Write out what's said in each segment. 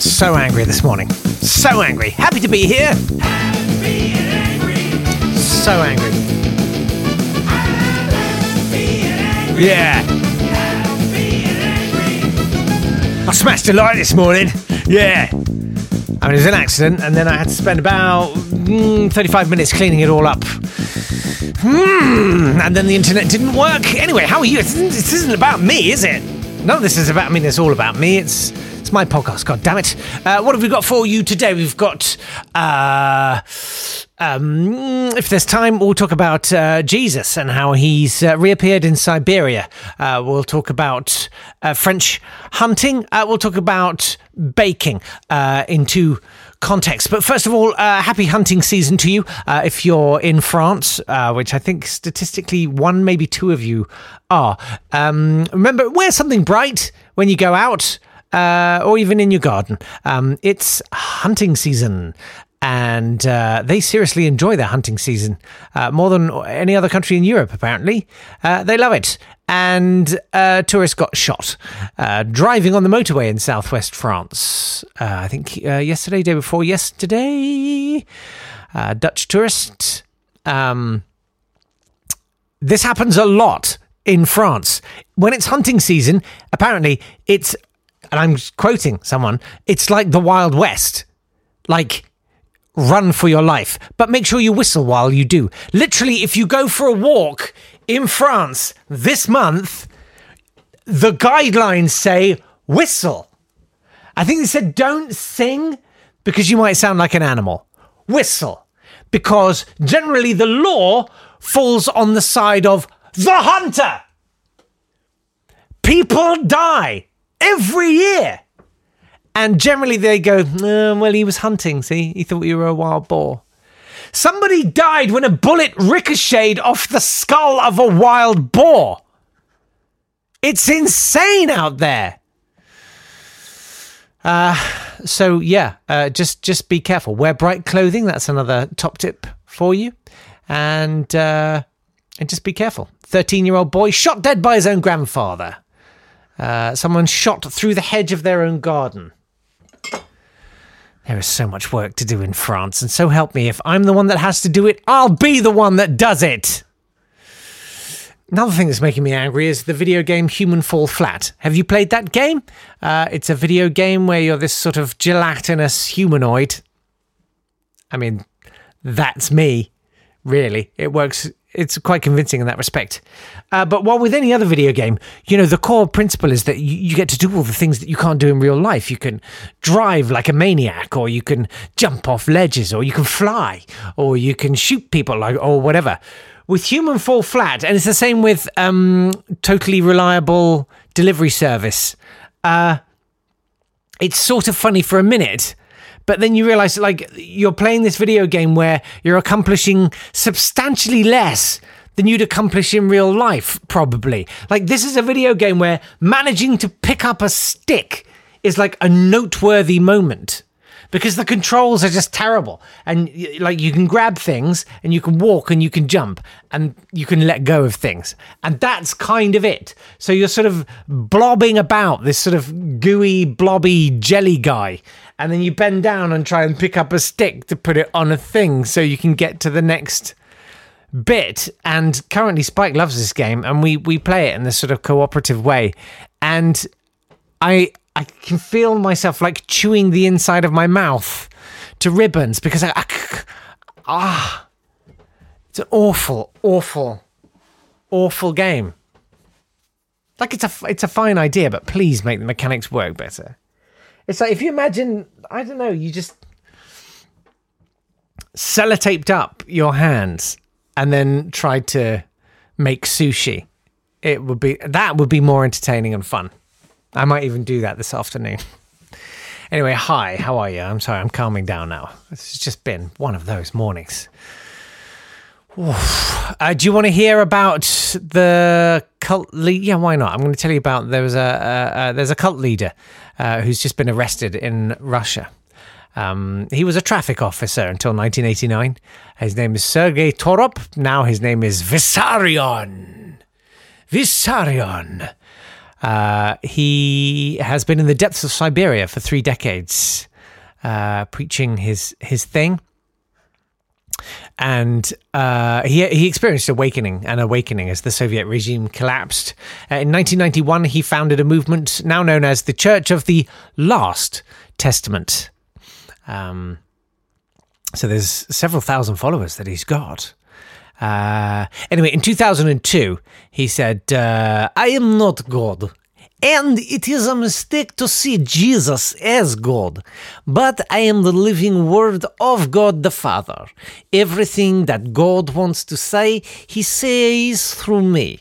So angry this morning. So angry. Happy to be here. So angry. Yeah. I smashed a light this morning. Yeah. I mean, it was an accident, and then I had to spend about mm, 35 minutes cleaning it all up. Hmm. And then the internet didn't work. Anyway, how are you? This isn't about me, is it? No, this is about. I mean, it's all about me. It's it's my podcast. God damn it! Uh, what have we got for you today? We've got. Uh, um, if there's time, we'll talk about uh, Jesus and how he's uh, reappeared in Siberia. Uh, we'll talk about uh, French hunting. Uh, we'll talk about baking uh, in two contexts. But first of all, happy hunting season to you if you're in France, which I think statistically one, maybe two of you are. Um, remember, wear something bright when you go out. Uh, or even in your garden. Um, it's hunting season and uh, they seriously enjoy their hunting season uh, more than any other country in Europe. Apparently, uh, they love it. And uh, tourists got shot uh, driving on the motorway in southwest France. I think yesterday, day before yesterday, Dutch tourist. Um, this happens a lot in France when it's hunting season. Apparently, it's and I'm quoting someone. It's like the Wild West. Like run for your life, but make sure you whistle while you do. Literally, if you go for a walk in France this month, the guidelines say whistle. I think they said don't sing because you might sound like an animal. Whistle. Because generally the law falls on the side of the hunter. People die every year. And generally they go, "Uh, well, he was hunting, see? He thought you were a wild boar. Somebody died when a bullet ricocheted off the skull of a wild boar. It's insane out there. Uh, so yeah, uh, just just be careful. Wear bright clothing. That's another top tip for you. And uh, and just be careful. Thirteen-year-old boy shot dead by his own grandfather. Uh, someone shot through the hedge of their own garden. There is so much work to do in France, and so help me, if I'm the one that has to do it, I'll be the one that does it. Another thing that's making me angry is the video game Human Fall Flat. Have you played that game? Uh, it's a video game where you're this sort of gelatinous humanoid. I mean, that's me, really. It works it's quite convincing in that respect. Uh, but while with any other video game, you know, the core principle is that you, you, get to do all the things that you can't do in real life. You can drive like a maniac, or you can jump off ledges, or you can fly, or you can shoot people, like or whatever. With Human Fall Flat, and it's the same with um, Totally Reliable Delivery Service. Uh, it's sort of funny for a minute but then you realize like you're playing this video game where you're accomplishing substantially less than you'd accomplish in real life, probably. Like, this is a video game where managing to pick up a stick is like a noteworthy moment because the controls are just terrible. And like, you can grab things and you can walk and you can jump and you can let go of things. And that's kind of it. So you're sort of blobbing about this sort of gooey, blobby jelly guy and then you bend down and try and pick up a stick to put it on a thing so you can get to the next bit, and currently Spike loves this game, and we we play it in this sort of cooperative way, and I I can feel myself like chewing the inside of my mouth to ribbons because I, ah, it's an awful, awful, awful game. Like it's a it's a fine idea, but please make the mechanics work better. It's like if you imagine, I don't know, you just sellotaped up your hands and then tried to make sushi. It would be that would be more entertaining and fun. I might even do that this afternoon. Anyway, hi, how are you? I'm sorry, I'm calming down now. It's just been one of those mornings. Uh, do you want to hear about the cult? Yeah, why not? I'm going to tell you about there was a uh, uh, there's a cult leader uh, who's just been arrested in Russia. Um, he was a traffic officer until 1989. His name is Sergei Torop. Now his name is Vissarion. Vissarion. Uh, he has been in the depths of Siberia for three decades, uh, preaching his his thing and uh, he he experienced awakening and awakening as the Soviet regime collapsed. Uh, in 1991, he founded a movement now known as the Church of the Last Testament. Um, so there's several thousand followers that he's got. Uh, anyway, in 2002, he said, uh, "I am not God. And it is a mistake to see Jesus as God. But I am the living word of God the Father. Everything that God wants to say, he says through me.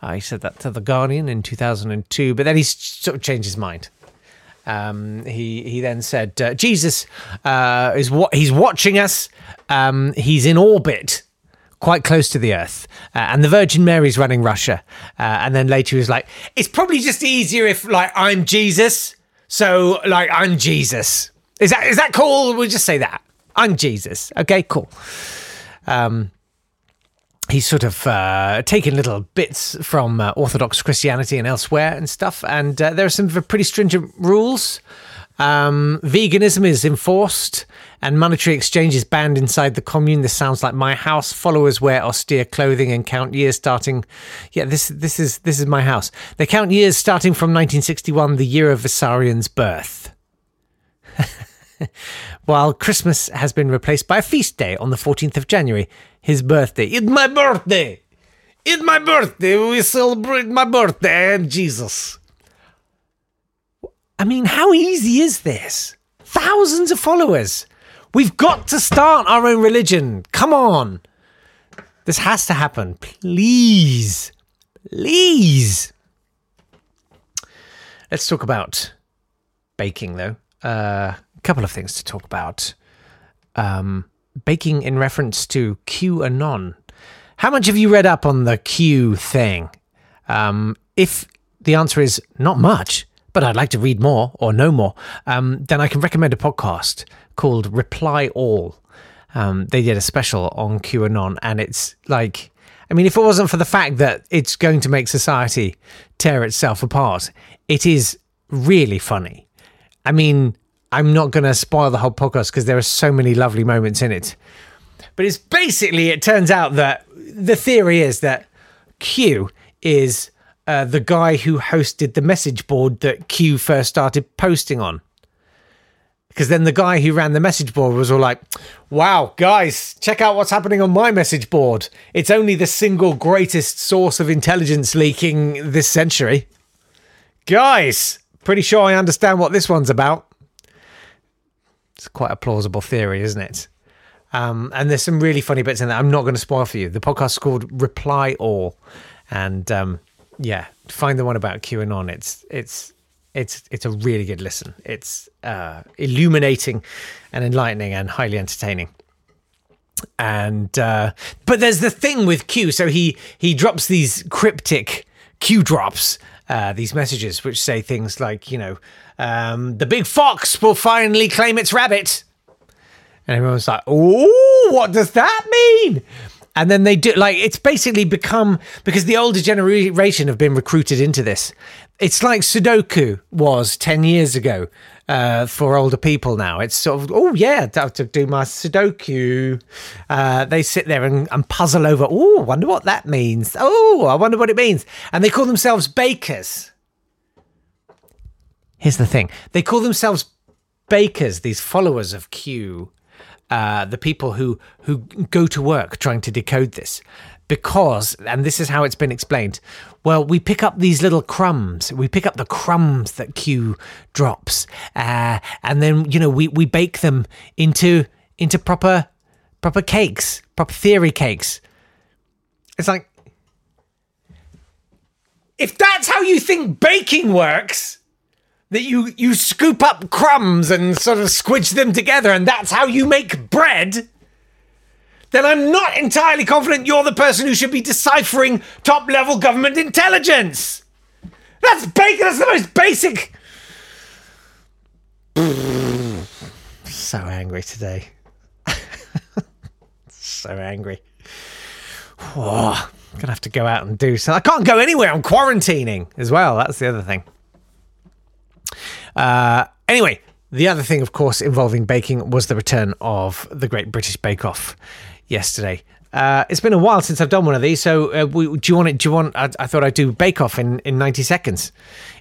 I said that to The Guardian in 2002, but then he sort of changed his mind. Um, he he then said, uh, "Jesus uh, is what he's watching us. Um, he's in orbit quite close to the Earth, uh, and the Virgin Mary's running Russia. Uh, and then later he was like, "It's probably just easier if like I'm Jesus, so like I'm Jesus. Is that is that cool? We'll just say that I'm Jesus. Okay, cool." Um, he's sort of uh, taken little bits from uh, Orthodox Christianity and elsewhere and stuff, and uh, there are some pretty stringent rules. Um, veganism is enforced and monetary exchange is banned inside the commune. This sounds like my house. Followers wear austere clothing and count years starting. Yeah, this this is this is my house. They count years starting from 1961, the year of Vissarion's birth. While Christmas has been replaced by a feast day on the 14th of January, his birthday. It's my birthday! It's my birthday! We celebrate my birthday and Jesus. I mean, how easy is this? Thousands of followers. We've got to start our own religion. Come on. This has to happen. Please. Please. Let's talk about baking, though. Uh, a couple of things to talk about. Um, baking in reference to QAnon. How much have you read up on the Q thing? Um, if the answer is not much, but I'd like to read more or know more, um, then I can recommend a podcast called Reply All. Um, they did a special on QAnon, and it's like, I mean, if it wasn't for the fact that it's going to make society tear itself apart, it is really funny. I mean, I'm not going to spoil the whole podcast because there are so many lovely moments in it. But it's basically, it turns out that the theory is that Q is uh, the guy who hosted the message board that Q first started posting on. Because then the guy who ran the message board was all like, wow, guys, check out what's happening on my message board. It's only the single greatest source of intelligence leaking this century. Guys, pretty sure I understand what this one's about. It's quite a plausible theory, isn't it? Um, and there's some really funny bits in there. I'm not going to spoil for you. The podcast called Reply All. And um, yeah, find the one about QAnon. It's it's it's it's a really good listen. It's uh, illuminating and enlightening and highly entertaining. And uh, but there's the thing with Q. So he he drops these cryptic Q drops, uh, these messages which say things like you know um, the big fox will finally claim its rabbit, and everyone's like, oh, what does that mean? And then they do like it's basically become because the older generation have been recruited into this. It's like Sudoku was ten years ago uh, for older people. Now it's sort of oh yeah, to do my Sudoku. Uh, they sit there and, and puzzle over. Oh, wonder what that means. Oh, I wonder what it means, and they call themselves bakers. Here's the thing: they call themselves bakers. These followers of Q uh, the people who who go to work trying to decode this. Because and this is how it's been explained well we pick up these little crumbs. We pick up the crumbs that q drops uh, and then you know we, we bake them into into proper proper cakes proper theory cakes. It's like if that's how you think baking works that you you scoop up crumbs and sort of squidge them together and that's how you make bread then I'm not entirely confident you're the person who should be deciphering top level government intelligence. That's basic. That's the most basic. so angry today. so angry. Oh, I'm gonna have to go out and do so. I can't go anywhere. I'm quarantining as well. That's the other thing. Uh, anyway, the other thing, of course, involving baking was the return of the Great British Bake Off yesterday. Uh, it's been a while since I've done one of these, so uh, we, do you want it? Do you want? I, I thought I'd do Bake Off in, in ninety seconds.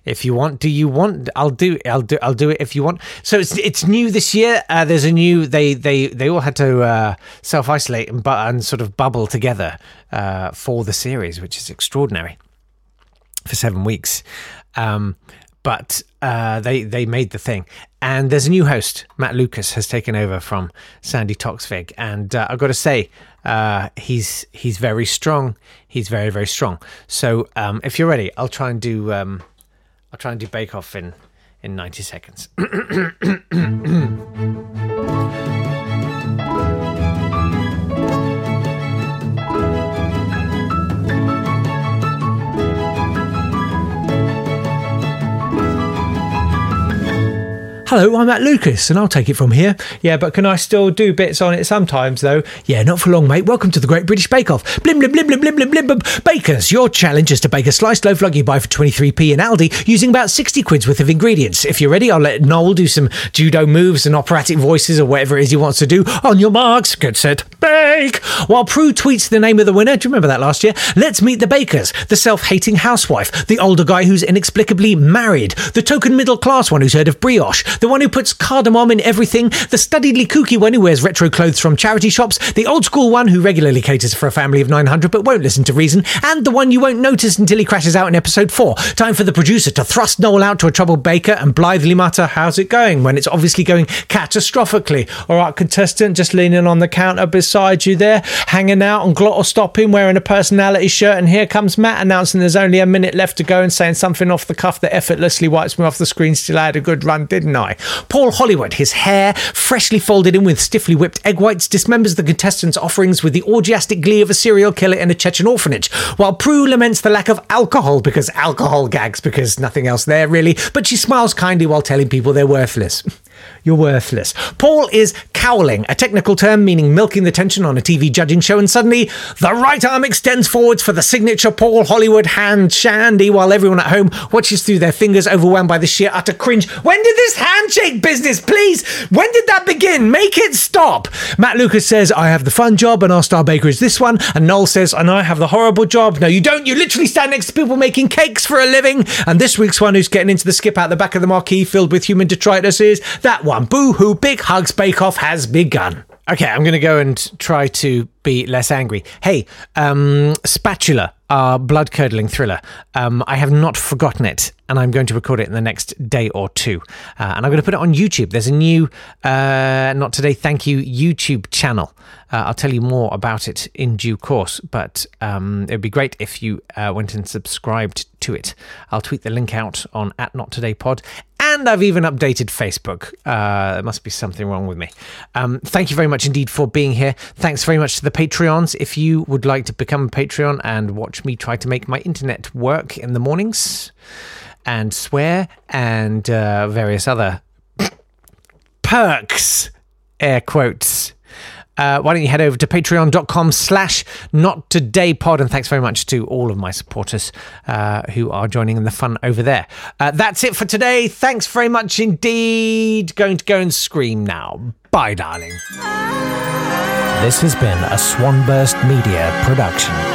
If you want, do you want? I'll do. I'll do. I'll do it if you want. So it's it's new this year. Uh, there's a new. They they they all had to uh, self isolate and but and sort of bubble together uh, for the series, which is extraordinary. For seven weeks, um, but uh, they they made the thing. And there's a new host, Matt Lucas, has taken over from Sandi Toksvig, and uh, I've got to say, uh, he's he's very strong. He's very very strong. So um, if you're ready, I'll try and do um, I'll try and do Bake Off in in 90 seconds. Hello, I'm Matt Lucas, and I'll take it from here. Yeah, but can I still do bits on it sometimes, though? Yeah, not for long, mate. Welcome to the Great British Bake Off. Blim, blim, blim, blim, blim, blim, blim, blim. Bakers, your challenge is to bake a sliced loaf like you buy for 23p in Aldi using about 60 quid's worth of ingredients. If you're ready, I'll let Noel do some judo moves and operatic voices or whatever it is he wants to do. On your marks, get set. While Prue tweets the name of the winner, do you remember that last year? Let's meet the bakers. The self hating housewife, the older guy who's inexplicably married, the token middle class one who's heard of brioche, the one who puts cardamom in everything, the studiedly kooky one who wears retro clothes from charity shops, the old school one who regularly caters for a family of 900 but won't listen to reason, and the one you won't notice until he crashes out in episode 4. Time for the producer to thrust Noel out to a troubled baker and blithely mutter, How's it going? when it's obviously going catastrophically. All right, contestant, just leaning on the counter beside you there, hanging out on glottal stopping, wearing a personality shirt, and here comes Matt announcing there's only a minute left to go and saying something off the cuff that effortlessly wipes me off the screen. Still, I had a good run, didn't I? Paul Hollywood, his hair freshly folded in with stiffly whipped egg whites, dismembers the contestants' offerings with the orgiastic glee of a serial killer in a Chechen orphanage, while Prue laments the lack of alcohol because alcohol gags, because nothing else there really, but she smiles kindly while telling people they're worthless. You're worthless. Paul is cowling, a technical term meaning milking the tension on a TV judging show, and suddenly the right arm extends forwards for the signature Paul Hollywood hand shandy while everyone at home watches through their fingers, overwhelmed by the sheer utter cringe. When did this handshake business, please? When did that begin? Make it stop. Matt Lucas says, I have the fun job, and our star baker is this one. And Noel says, and I have the horrible job. No, you don't. You literally stand next to people making cakes for a living. And this week's one who's getting into the skip out the back of the marquee filled with human detritus is that one. Boo hoo, Big Hugs Bake Off has begun. Okay, I'm going to go and try to be less angry. Hey, um, Spatula, our blood curdling thriller. Um, I have not forgotten it, and I'm going to record it in the next day or two. Uh, and I'm going to put it on YouTube. There's a new uh, Not Today Thank You YouTube channel. Uh, I'll tell you more about it in due course, but um, it would be great if you uh, went and subscribed to it. I'll tweet the link out on at Not Today Pod, and I've even updated Facebook. Uh, there must be something wrong with me. Um, thank you very much indeed for being here. Thanks very much to the Patreons. If you would like to become a Patreon and watch me try to make my internet work in the mornings and swear and uh, various other perks, air quotes uh, why don't you head over to patreon.com slash not today pod and thanks very much to all of my supporters uh, who are joining in the fun over there. Uh, that's it for today. Thanks very much indeed. Going to go and scream now. Bye, darling. This has been a Swanburst Media production.